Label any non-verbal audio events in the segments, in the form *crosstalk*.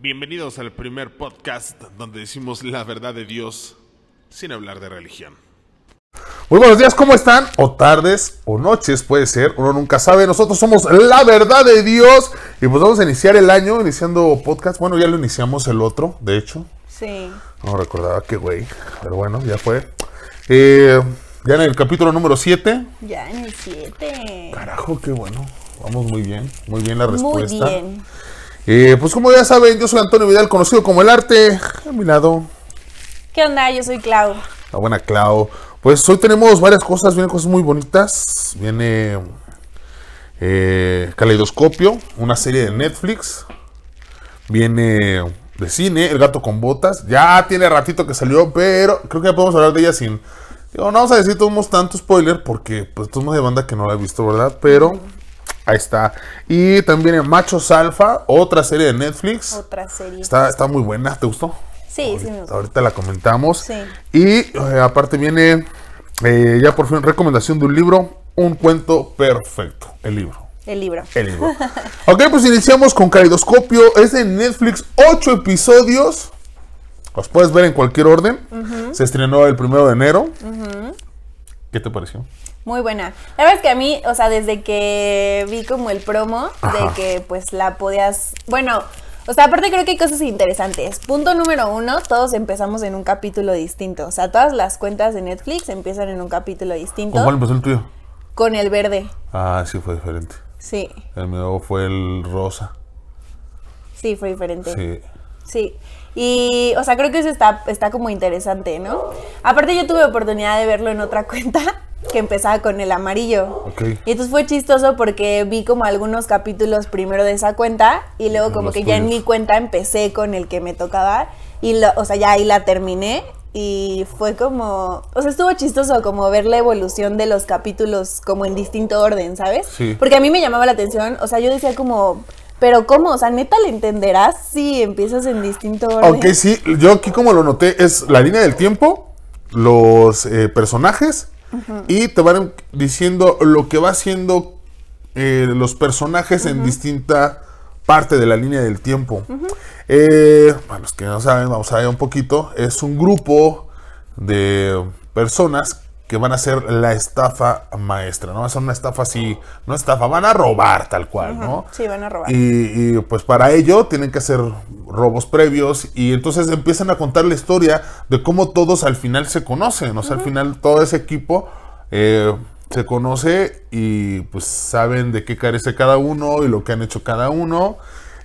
Bienvenidos al primer podcast donde decimos la verdad de Dios sin hablar de religión. Muy buenos días, ¿cómo están? O tardes o noches, puede ser, uno nunca sabe. Nosotros somos la verdad de Dios y pues vamos a iniciar el año iniciando podcast. Bueno, ya lo iniciamos el otro, de hecho. Sí. No recordaba qué güey, pero bueno, ya fue. Eh, ya en el capítulo número 7. Ya en el 7. Carajo, qué bueno. Vamos muy bien, muy bien la Muy respuesta. bien. Eh, pues como ya saben, yo soy Antonio Vidal, conocido como El Arte. A mi lado, ¿Qué onda? Yo soy Clau. la buena Clau. Pues hoy tenemos varias cosas, vienen cosas muy bonitas. Viene eh, Caleidoscopio, una serie de Netflix. Viene de cine, El gato con botas. Ya tiene ratito que salió, pero creo que ya podemos hablar de ella sin... Digo, no vamos a decir todos tanto spoiler porque pues todos de banda que no la he visto, ¿verdad? Pero ahí está. Y también viene Machos Alfa, otra serie de Netflix. Otra serie. Está, está muy buena, ¿te gustó? Sí, sí me gustó. Ahorita la comentamos. Sí. Y eh, aparte viene eh, ya por fin recomendación de un libro, un cuento perfecto. El libro. El libro. El libro. *laughs* ok, pues iniciamos con Caleidoscopio. Es de Netflix, ocho episodios. Los puedes ver en cualquier orden. Se estrenó el primero de enero. ¿Qué te pareció? Muy buena. La verdad es que a mí, o sea, desde que vi como el promo, Ajá. de que pues la podías. Bueno, o sea, aparte creo que hay cosas interesantes. Punto número uno, todos empezamos en un capítulo distinto. O sea, todas las cuentas de Netflix empiezan en un capítulo distinto. ¿Con cuál empezó el tuyo? Con el verde. Ah, sí, fue diferente. Sí, El mío fue el rosa. sí, fue diferente. Sí. Sí. Y, o sea, creo que eso está, está como interesante, ¿no? Aparte yo tuve oportunidad de verlo en otra *laughs* cuenta que empezaba con el amarillo. Ok. Y entonces fue chistoso porque vi como algunos capítulos primero de esa cuenta y luego como los que ya en mi cuenta empecé con el que me tocaba y, lo, o sea, ya ahí la terminé y fue como, o sea, estuvo chistoso como ver la evolución de los capítulos como en distinto orden, ¿sabes? Sí. Porque a mí me llamaba la atención, o sea, yo decía como, pero ¿cómo? O sea, neta le entenderás si empiezas en distinto orden. Ok, sí, yo aquí como lo noté es la línea del tiempo, los eh, personajes y te van diciendo lo que va haciendo eh, los personajes en distinta parte de la línea del tiempo. Eh, para los que no saben, vamos a ver un poquito, es un grupo de personas que van a hacer la estafa maestra, ¿no? Es una estafa así, no estafa, van a robar tal cual, ¿no? Sí, van a robar. Y, y, pues para ello tienen que hacer robos previos y entonces empiezan a contar la historia de cómo todos al final se conocen, o sea, al final todo ese equipo eh, se conoce y pues saben de qué carece cada uno y lo que han hecho cada uno.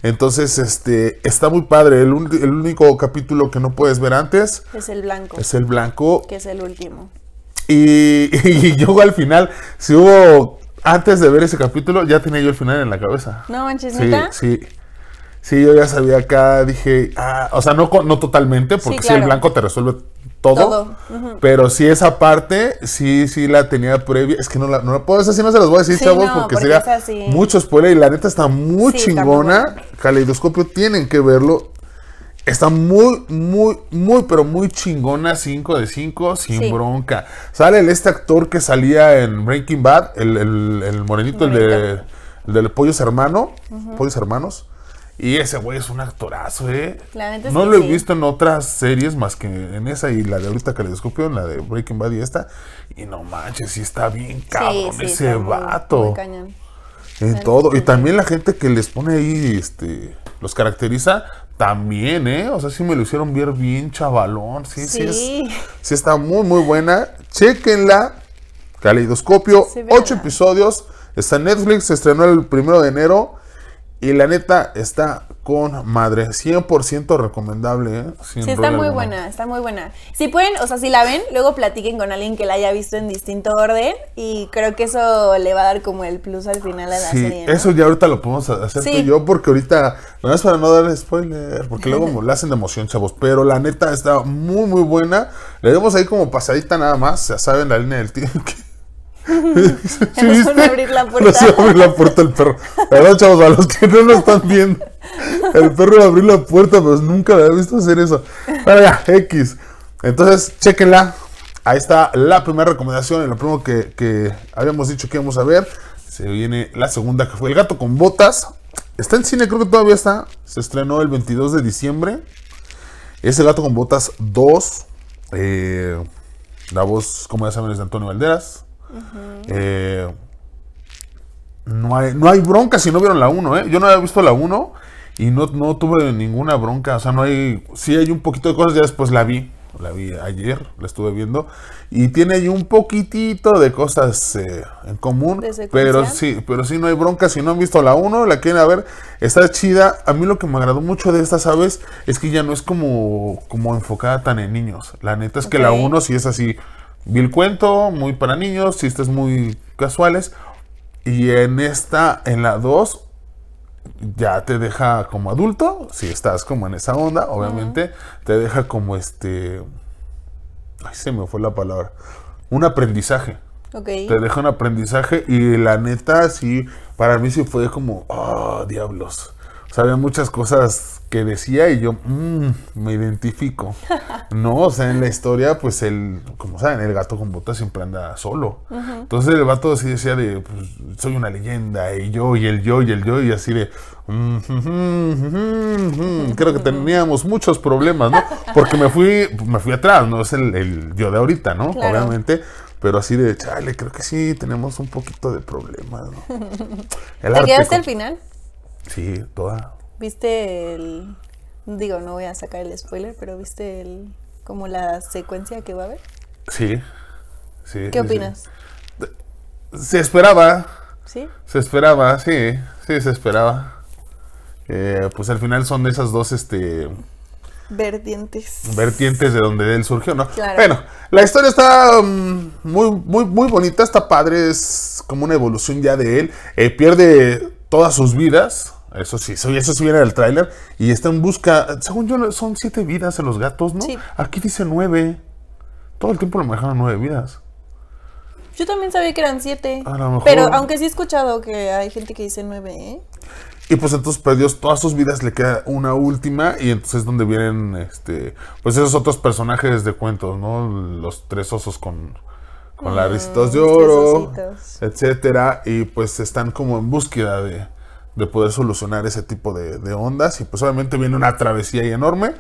Entonces, este, está muy padre. El, un- el único capítulo que no puedes ver antes Es el blanco, es el blanco. que es el último. Y, *laughs* y yo al final, si hubo, antes de ver ese capítulo, ya tenía yo el final en la cabeza. No manches, Sí, ¿neta? sí. Sí, yo ya sabía acá, dije, ah, o sea, no, no totalmente, porque sí, el blanco te resuelve todo. Pero sí, esa parte, sí, sí la tenía previa. Es que no la, no la puedo, esa sí no se las voy a decir, Sí, chavos, no, porque, porque sería sí. mucho spoiler y la neta está muy Sí, está muy chingona. Caleidoscopio, tienen que verlo. Está muy, muy, muy, pero muy chingona, 5 de 5, sin Sí. bronca. Sale el, este actor que salía en Breaking Bad, el, el, el morenito, el de, el del Pollos Hermano, Pollos Hermanos. Y ese güey es un actorazo, ¿eh? La es no que lo he visto en otras series más que en esa y la de ahorita Caleidoscopio, en la de Breaking Bad y esta. Y no manches, sí está bien cabrón sí, ese muy- vato. muy cañón. En todo. Y también la gente que les pone ahí, este, los caracteriza, también, ¿eh? O sea, sí me lo hicieron ver bien chavalón. Sí, sí, Sí. es, sí está muy, muy buena. Chequenla. Caleidoscopio, Sí, ocho episodios. Está en Netflix, se estrenó el primero de enero. Y la neta está con madre. 100% recomendable, ¿eh? Sin Sí, está muy buena, está muy buena. Si pueden, o sea, si la ven, luego platiquen con alguien que la haya visto en distinto orden y creo que eso le va a dar como el plus al final a la Sí, serie. ¿no? eso ya ahorita lo podemos hacer tú Sí. y yo porque ahorita, no es para no dar spoiler, porque luego la hacen de emoción, chavos, pero la neta está muy, muy buena. Le demos ahí como pasadita nada más, ya saben, la línea del tiempo. *laughs* ¿Sí van a abrir la *laughs* puerta. Abrir la puerta el perro. Perdón, chavos, a los que no lo están viendo. El perro iba a abrir la puerta, pero nunca lo había visto hacer eso. Bueno, ya, X. Entonces, chequenla. Ahí está la primera recomendación y lo primero que, que habíamos dicho que íbamos a ver. Se viene la segunda que fue El gato con botas. Está en cine, creo que todavía está. Se estrenó el 22 de diciembre. Es El gato con botas 2. Eh, la voz, como ya saben, es de Antonio Valderas. Eh, no, hay, no hay bronca si no vieron la 1, ¿eh? Yo no había visto la 1 y no, no tuve ninguna bronca. O sea, no hay. Sí hay un poquito de cosas, ya después la vi. La vi ayer, la estuve viendo. Y tiene ahí un poquitito de cosas eh, en común. Pero sí, pero sí no hay bronca. Si no han visto la 1, la quieren ver, está chida. A mí lo que me agradó mucho de esta, ¿sabes? Es que ya no es como, como enfocada tan en niños. La neta es que la Ok. 1 sí es así. Vi el cuento, muy para niños, chistes muy casuales. Y en esta, en la 2, ya te deja como adulto, si estás como en esa onda, obviamente, te deja como este... Ay, se me fue la palabra. Un aprendizaje. Ok. Te deja un aprendizaje y la neta, sí, para mí sí fue como, oh, diablos. Había muchas cosas que decía y yo, "Mm, me identifico. *laughs* No, o sea, en la historia, pues el, como saben, el gato con botas siempre anda solo. Entonces el vato sí decía de, pues, soy una leyenda, y yo, y el yo, y el yo, y así de, "Mm, mm, mm, mm". creo que teníamos muchos problemas, ¿no? Porque me fui, me fui atrás, no es el, el yo de ahorita, ¿no? Claro. Obviamente. Pero así de, chale, creo que sí tenemos un poquito de problemas, ¿no? *laughs* El ¿Te quedaste al final? Sí, toda. ¿Viste el. Digo, no voy a sacar el spoiler, pero ¿viste el. como la secuencia que va a haber? Sí. sí ¿Qué sí, opinas? sí. Se esperaba, ¿Sí? se esperaba, sí, sí, se esperaba. Eh, pues al final son de esas dos, este, Vertientes. vertientes de donde él surgió, ¿no? Claro. Bueno, la historia está mm, muy, muy, muy bonita, está padre, es como una evolución ya de él. Eh, pierde todas sus vidas, eso sí, eso, eso sí viene del tráiler, y está en busca, según yo, son siete vidas en los gatos, ¿no? Sí. Aquí dice nueve. Todo el tiempo le manejaron nueve vidas. Yo también sabía que eran siete. A lo mejor- Pero aunque sí he escuchado que hay gente que dice nueve, ¿eh? Y pues entonces perdió todas sus vidas, le queda una última y entonces es donde vienen este pues esos otros personajes de cuentos, ¿no? Los tres osos con, con las risitas de oro, etcétera, y pues están como en búsqueda de, de poder solucionar ese tipo de, de ondas y pues obviamente viene una travesía ahí enorme,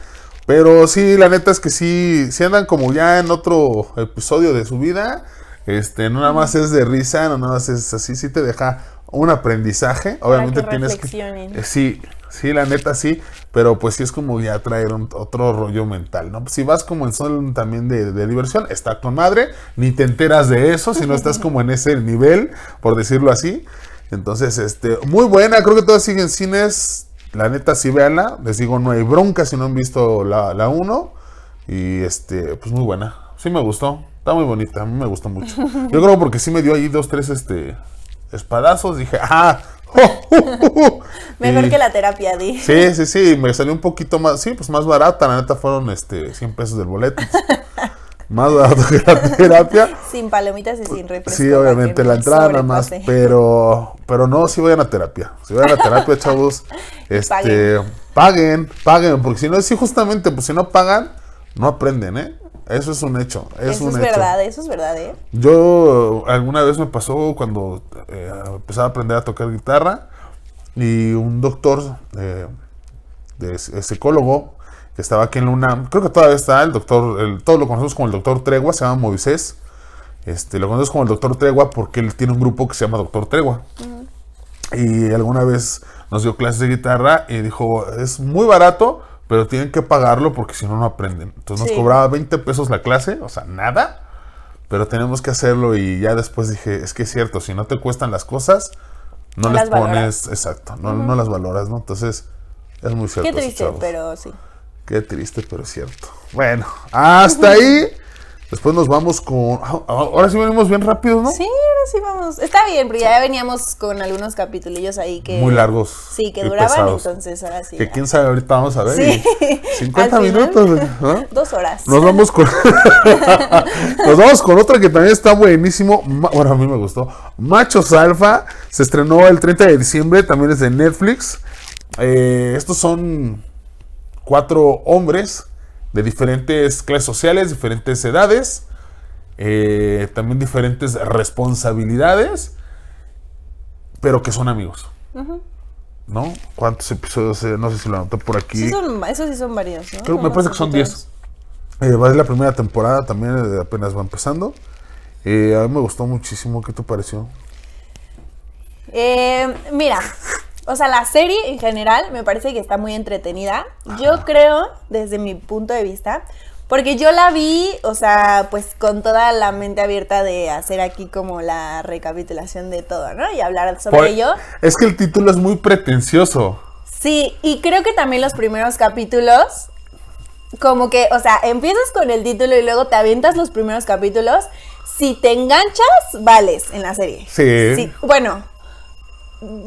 pero sí, la neta es que sí, sí andan como ya en otro episodio de su vida, este, no nada más es de risa, no nada más es así, sí te deja un aprendizaje, obviamente que tienes que... eh, Sí, sí, la neta sí, pero pues sí es como ya traer un- otro rollo mental, ¿no? Si vas como en son también de, de diversión, está con madre, ni te enteras de eso, si no estás *laughs* como en ese nivel, por decirlo así. Entonces, este, muy buena, creo que todas siguen cines, la neta sí véanla, les digo, no hay bronca si no han visto la, la 1, y este, pues muy buena, sí me gustó, está muy bonita, a mí me gustó mucho. *laughs* Yo creo porque sí me dio ahí dos, tres, este, espadazos, dije, ah, *laughs* Mejor Y- que la terapia, di. Sí, sí, sí, me salió un poquito más, sí, pues más barata, la neta fueron este 100 pesos del boleto. *laughs* más barato que la terapia. Sin palomitas y sin refresco. Sí, obviamente la entrada nada más, pero pero no, sí vayan a terapia. Si vayan a terapia, chavos, *laughs* este paguen, paguen, porque si no, sí justamente, pues si no pagan, no aprenden, ¿eh? Eso es un hecho, es Eso un es hecho. verdad, eso es verdad, ¿eh? Yo alguna vez me pasó cuando eh, empezaba a aprender a tocar guitarra y un doctor eh, de, psicólogo que estaba aquí en la UNAM, creo que todavía está el doctor, el, todos lo conocemos como el doctor Tregua, se llama Moisés. Este, lo conocemos como el doctor Tregua porque él tiene un grupo que se llama Doctor Tregua. Y alguna vez nos dio clases de guitarra y dijo, es muy barato, pero tienen que pagarlo porque si no, no aprenden. Entonces Sí. nos cobraba 20 pesos la clase, o sea, nada, pero tenemos que hacerlo y ya después dije, es que es cierto, si no te cuestan las cosas, no, No les las pones, valoras. exacto, no, no las valoras, ¿no? Entonces, es muy cierto. Qué triste, pero sí. Qué triste, pero es cierto. Bueno, hasta ahí. Después nos vamos con... ah, Ahora sí venimos bien rápido, ¿no? Sí, ahora sí vamos. Está bien, porque ya veníamos con algunos capitulillos ahí que. Muy largos. Sí, que duraban, pesados. entonces ahora sí. Que quién sabe, ahorita vamos a ver. Sí. y 50 *laughs* Al final, minutos. ¿no? *laughs* Dos horas. Nos vamos con. *laughs* Nos vamos con otra que también está buenísimo. Bueno, a mí me gustó. Machos Alfa. Se estrenó el 30 de diciembre. También es de Netflix. Eh, estos son cuatro hombres de diferentes clases sociales, diferentes edades. eh, también diferentes responsabilidades. pero que son amigos. ¿No? ¿Cuántos episodios? eh, no sé si lo anoté por aquí. Sí son, esos sí son varios, ¿no? Creo- me parece que son 10. poquitos. Eh, va a ser la primera temporada también, eh, apenas va empezando. Eh, a mí me gustó muchísimo. ¿Qué te pareció? Eh, mira, o sea, la serie en general me parece que está muy entretenida. Yo creo, desde mi punto de vista, porque yo la vi, o sea, pues con toda la mente abierta de hacer aquí como la recapitulación de todo, ¿no? Y hablar sobre Por- ello. Es que el título es muy pretencioso. Sí, y creo que también los primeros capítulos, como que, o sea, empiezas con el título y luego te avientas los primeros capítulos. Si te enganchas, vales en la serie. Sí. Bueno,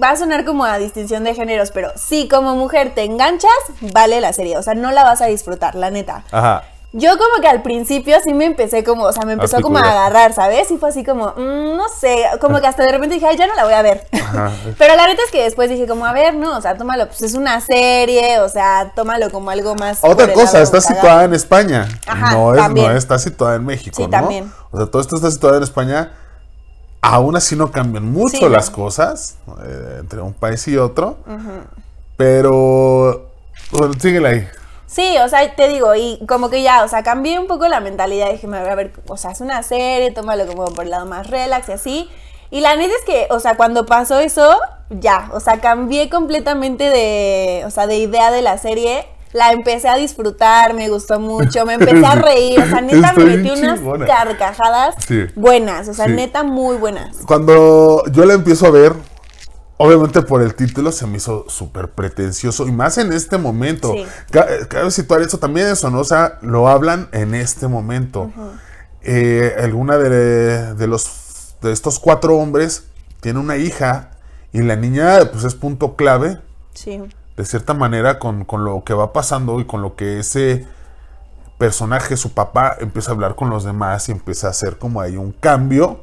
va a sonar como a distinción de géneros, pero si como mujer te enganchas, vale la serie. O sea, no la vas a disfrutar, la neta. Ajá. Yo como que al principio sí me empecé como, o sea, me empezó como a agarrar, ¿sabes? Y fue así como, mm, no sé, como que hasta de repente dije, ay, ya no la voy a ver. Ajá. *laughs* Pero la neta es que después dije como, a ver, no, o sea, tómalo, pues es una serie, o sea, tómalo como algo más. Otra cosa, está cagado. situada en España. Ajá, no, es, también. no está situada en México, Sí, ¿no? también. O sea, todo esto está situado en España. Aún así no cambian mucho Sí, las cosas eh, entre un país y otro. Pero. Bueno, síguela ahí. Sí, o sea, te digo, y como que ya, o sea, cambié un poco la mentalidad, dije, a ver, o sea, es una serie, tómalo como por el lado más relax y así. Y la neta es que, o sea, cuando pasó eso, ya, o sea, cambié completamente de, o sea, de idea de la serie. La empecé a disfrutar, me gustó mucho, me empecé a reír, o sea, neta me metí unas chingona. carcajadas Sí. buenas, o sea, Sí. neta muy buenas. Cuando yo la empiezo a ver, obviamente por el título se me hizo súper pretencioso y más en este momento. Sí. Ca- Cabe situar eso también, eso, ¿no? O sea, lo hablan en este momento. Eh, alguna de, de los de estos cuatro hombres tiene una hija y la niña, pues es punto clave Sí. De cierta manera con, con lo que va pasando y con lo que ese personaje, su papá, empieza a hablar con los demás y empieza a hacer como ahí un cambio,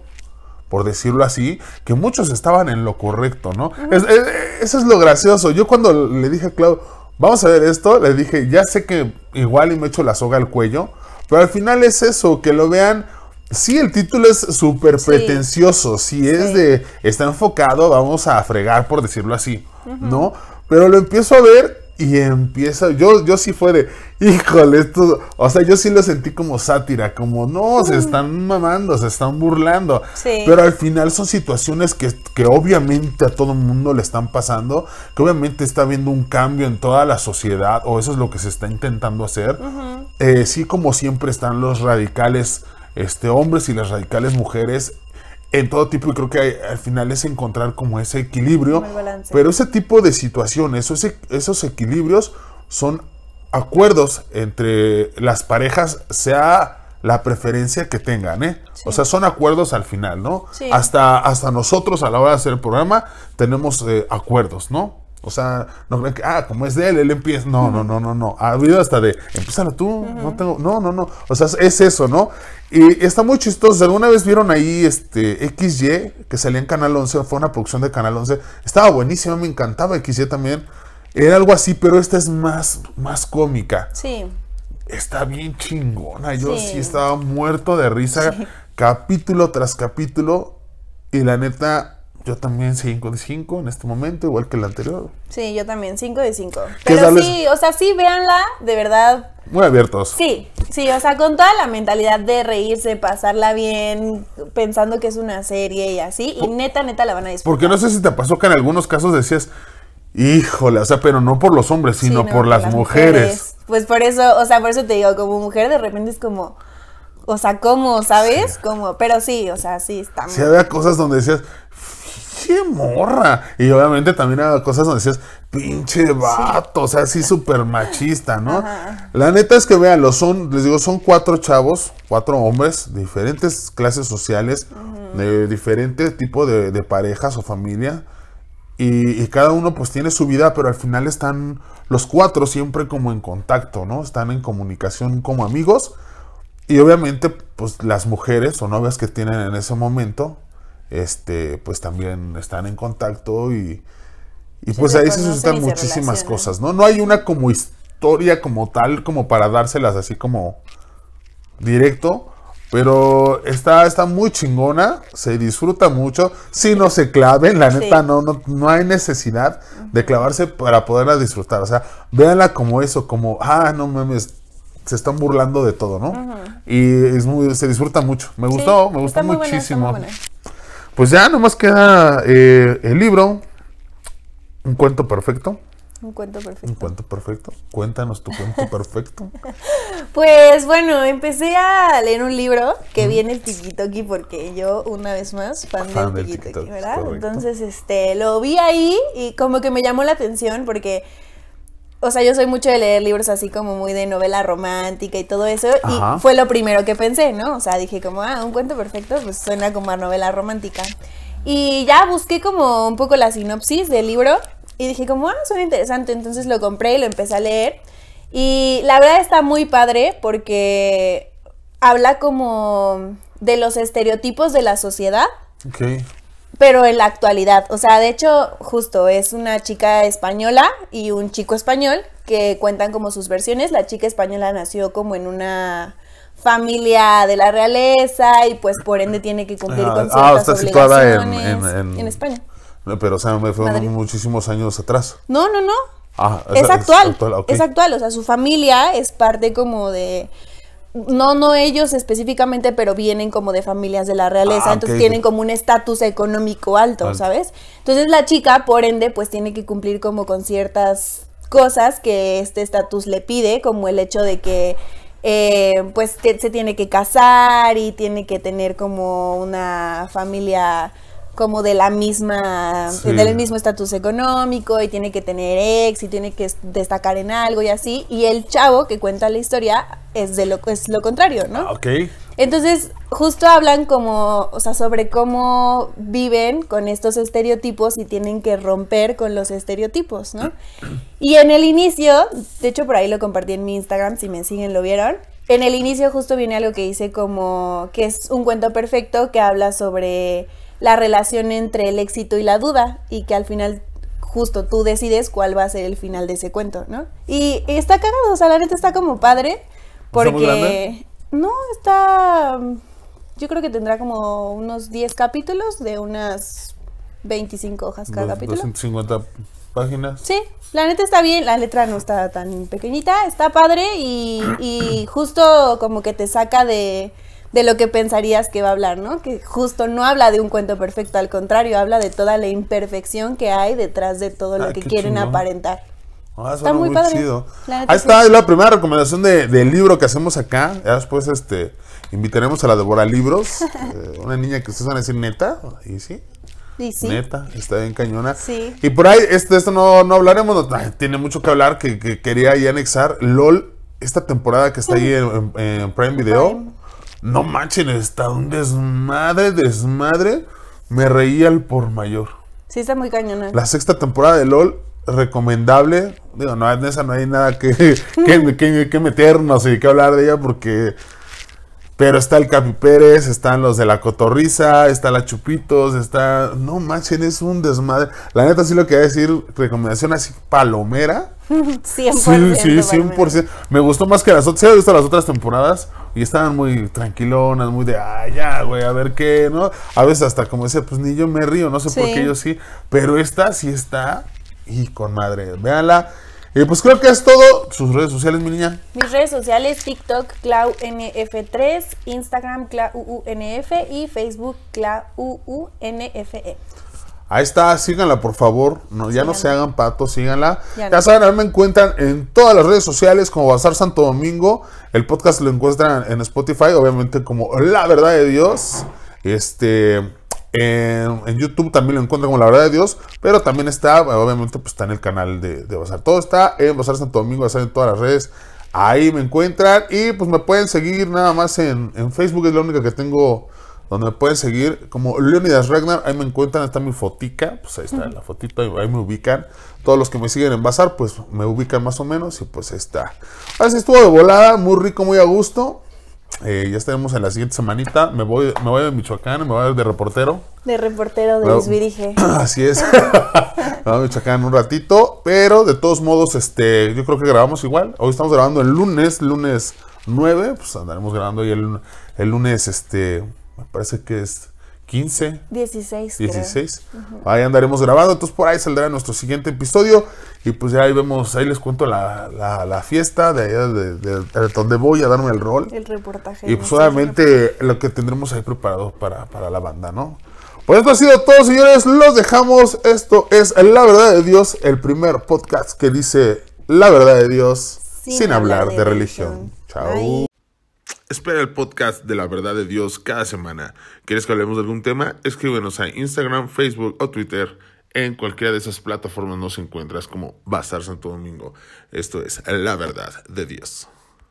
por decirlo así, que muchos estaban en lo correcto, ¿no? Es- es- eso es lo gracioso. Yo cuando le dije a Clau, vamos a ver esto, le dije, ya sé que igual y me echo la soga al cuello, pero al final es eso, que lo vean. Sí, el título es súper Sí. pretencioso. Si es Sí. de está enfocado, vamos a fregar, por decirlo así, ¿no? Pero lo empiezo a ver y empieza, yo, yo sí fue de, híjole, esto, o sea, yo sí lo sentí como sátira, como, no, se están mamando, se están burlando. Sí. Pero al final son situaciones que, que obviamente a todo el mundo le están pasando, que obviamente está habiendo un cambio en toda la sociedad, o eso es lo que se está intentando hacer. Eh, sí, como siempre están los radicales este, hombres y las radicales mujeres en todo tipo, y creo que hay- al final es encontrar como ese equilibrio. Como. Pero ese tipo de situaciones, esos, esos equilibrios son acuerdos entre las parejas, sea la preferencia que tengan, ¿eh? O sea, son acuerdos al final, ¿no? Sí. Hasta, hasta nosotros a la hora de hacer el programa tenemos eh, acuerdos, ¿no? O sea, no creen que, ah, como es de él, él empieza. No, no, no, no, no. Ha habido hasta de, empiézalo tú, no tengo, no, no, no. O sea, es eso, ¿no? Y está muy chistoso. ¿Alguna vez vieron ahí este XY que salía en Canal 11? Fue una producción de Canal 11. Estaba buenísima, me encantaba XY también. Era algo así, pero esta es más, más cómica. Sí. Está bien chingona. Yo sí, Sí. estaba muerto de risa, capítulo tras capítulo. Y la neta, yo también 5 de 5 en este momento, igual que el anterior. Sí, yo también, 5 de 5. ¿Qué Pero darles- sí, o sea, sí, véanla, de verdad. Muy abiertos. Sí, sí, o sea, con toda la mentalidad de reírse, pasarla bien, pensando que es una serie y así, y neta, neta la van a disfrutar. Porque no sé si te pasó que en algunos casos decías, híjole, o sea, pero no por los hombres, Sí, sino no, por las, mujeres. Pues por eso, o sea, por eso te digo, como mujer de repente es como, o sea, ¿cómo, sabes? Como, pero sí, o sea, sí, está Sí, muy- había cosas donde decías, ¡qué morra! Y obviamente también había cosas donde decías, pinche vato, o sea, así súper machista, ¿no? Ajá. La neta es que véanlo, son, les digo, son cuatro chavos, cuatro hombres, de diferentes clases sociales, de diferente tipo de, de parejas o familia. Y, y cada uno pues tiene su vida, pero al final están los cuatro siempre como en contacto, ¿no? Están en comunicación como amigos. Y obviamente, pues las mujeres o novias que tienen en ese momento, este, pues también están en contacto y, y Se pues ahí se suscitan se muchísimas cosas, ¿no? No hay una como historia como tal, como para dárselas así como directo, Pero está, está muy chingona, se disfruta mucho. Si no se claven, la neta, Sí. no, no, no hay necesidad de clavarse para poderla disfrutar. O sea, véanla como eso, como, ah, no mames, se están burlando de todo, ¿no? Y es muy, se disfruta mucho. Me Sí, gustó, me gustó muchísimo. buena. Pues ya nomás queda eh, el libro, un cuento perfecto. Un cuento Un perfecto. cuento perfecto. Cuéntanos tu cuento perfecto. *laughs* Pues bueno, empecé a leer un libro que viene el Tiki porque yo, una vez más, fan, Fan del del Tiki Tiki-Toki, ¿verdad? correcto. Entonces, este, lo vi ahí y como que me llamó la atención porque, o sea, yo soy mucho de leer libros así como muy de novela romántica y todo eso Ajá. y fue lo primero que pensé, ¿no? O sea, dije como, ah, un cuento perfecto, pues suena como a novela romántica. Y ya busqué como un poco la sinopsis del libro y dije como, ah, suena interesante, entonces lo compré y lo empecé a leer. Y la verdad está muy padre porque habla como de los estereotipos de la sociedad, Ok. Pero en la actualidad. O sea, de hecho, justo es una chica española y un chico español que cuentan como sus versiones. La chica española nació como en una familia de la realeza y pues por ende tiene que cumplir Ah, con ah, ciertas está situada en- obligaciones en- en- España. No, Pero, o sea, me fue Madrid. muchísimos años atrás. No, no, no. Ah, es, actual, ok. es actual, o sea, su familia es parte como de no no ellos específicamente, pero vienen como de familias de la realeza, Ah, entonces tienen como un estatus económico alto, Alto. ¿sabes? Entonces la chica, por ende, pues tiene que cumplir como con ciertas cosas que este estatus le pide, como el hecho de que eh, pues se tiene que casar y tiene que tener como una familia como de la misma, Sí. del mismo estatus económico y tiene que tener ex y tiene que es- destacar en algo y así. Y el chavo que cuenta la historia es de lo, es lo contrario, ¿no? Ah, ok. Entonces, justo hablan como, o sea, sobre cómo viven con estos estereotipos y tienen que romper con los estereotipos, ¿no? Y en el inicio, de hecho por ahí lo compartí en mi Instagram, si me siguen lo vieron. En el inicio justo viene algo que dice como que es un cuento perfecto que habla sobre la relación entre el éxito y la duda y que al final justo tú decides cuál va a ser el final de ese cuento, ¿no? Y, está cagado, o sea, la neta está como padre porque no está yo creo que tendrá como unos 10 capítulos de unas 25 hojas cada Dos- capítulo. 250 páginas. Sí, la neta está bien, la letra no está tan pequeñita, está padre y, y justo como que te saca de, de lo que pensarías que va a hablar, ¿no? Que justo no habla de un cuento perfecto, al contrario, habla de toda la imperfección que hay detrás de todo lo Ah, que quieren chingón. aparentar. Ah, Está muy muy, padre. chido. Ahí está, es la primera recomendación de- del libro que hacemos acá. Ya después este, invitaremos a la Devora Libros. *laughs* eh, una niña que ustedes van a decir neta. Y sí, Y sí, neta, está bien cañona. Sí. Y por ahí, este, esto no, no hablaremos, no- tiene mucho que hablar, que, que quería ahí anexar. LOL, esta temporada que está ahí en, en- en Prime Video. Prime. No manchen, está un desmadre, desmadre. Me reía al por mayor. sí está muy cañona. La sexta temporada de LOL, recomendable. Digo, no, en esa no hay nada que, *laughs* que, que- que meternos y que hablar de ella porque... Pero está el Capi Pérez, están los de la Cotorriza, está la Chupitos, está... No manchen, es un desmadre. La neta sí lo quería decir, recomendación así palomera. 100%. *laughs* Sí, sí, Palomera. 100%. Me gustó más que las otras. Sí, he visto las otras temporadas y estaban muy tranquilonas, muy de, ay, ya, güey, a ver qué, ¿no? A veces hasta como decía, pues ni yo me río, no sé por qué yo sí. Pero esta sí está y con madre. Véanla. Y pues creo que es todo. Sus redes sociales, mi niña. Mis redes sociales, TikTok, ClauNF3, Instagram, ClauUNF y Facebook, ClauUNFE. Ahí está, síganla por favor. No, ya no se hagan patos, síganla. Ya Ya, no. saben, a mí me encuentran en todas las redes sociales como Bazar Santo Domingo. El podcast lo encuentran en Spotify, obviamente como La Verdad de Dios. Este, en, YouTube también lo encuentran como La Verdad de Dios. Pero también está, obviamente, pues está en el canal de, de Bazar. Todo está en Bazar Santo Domingo, está en todas las redes. Ahí me encuentran y pues me pueden seguir nada más en, en Facebook, es la única que tengo donde me pueden seguir como Leonidas Ragnar, ahí me encuentran, está mi fotica, pues ahí está la fotito, ahí, ahí me ubican. Todos los que me siguen en Bazar, pues me ubican más o menos y pues ahí está. Así estuvo de volada, muy rico, muy a gusto. Eh, ya estaremos en la siguiente semanita. Me voy, me voy de Michoacán, me voy de reportero. De reportero de Luis Virige. *clears throat* Así es. *laughs* me voy a Michoacán un ratito, pero de todos modos, este, yo creo que grabamos igual. Hoy estamos grabando el lunes, lunes 9, pues andaremos grabando ahí el, el lunes, este, me parece que es 15. 16. creo. 16. Ahí andaremos grabando, entonces por ahí saldrá nuestro siguiente episodio. Y pues ya ahí vemos, ahí les cuento la, la, la fiesta de allá de, de- de donde voy a darme el rol. El reportaje. Y pues obviamente lo que tendremos ahí preparado para, para la banda, ¿no? Pues esto ha sido todo, señores. Los dejamos. Esto es La Verdad de Dios, el primer podcast que dice la verdad de Dios sin, hablar de, religión. Chao. Bye. Espera el podcast de la verdad de Dios cada semana. ¿Quieres que hablemos de algún tema? Escríbenos a Instagram, Facebook o Twitter. En cualquiera de esas plataformas nos encuentras como Bazar Santo Domingo. Esto es la verdad de Dios.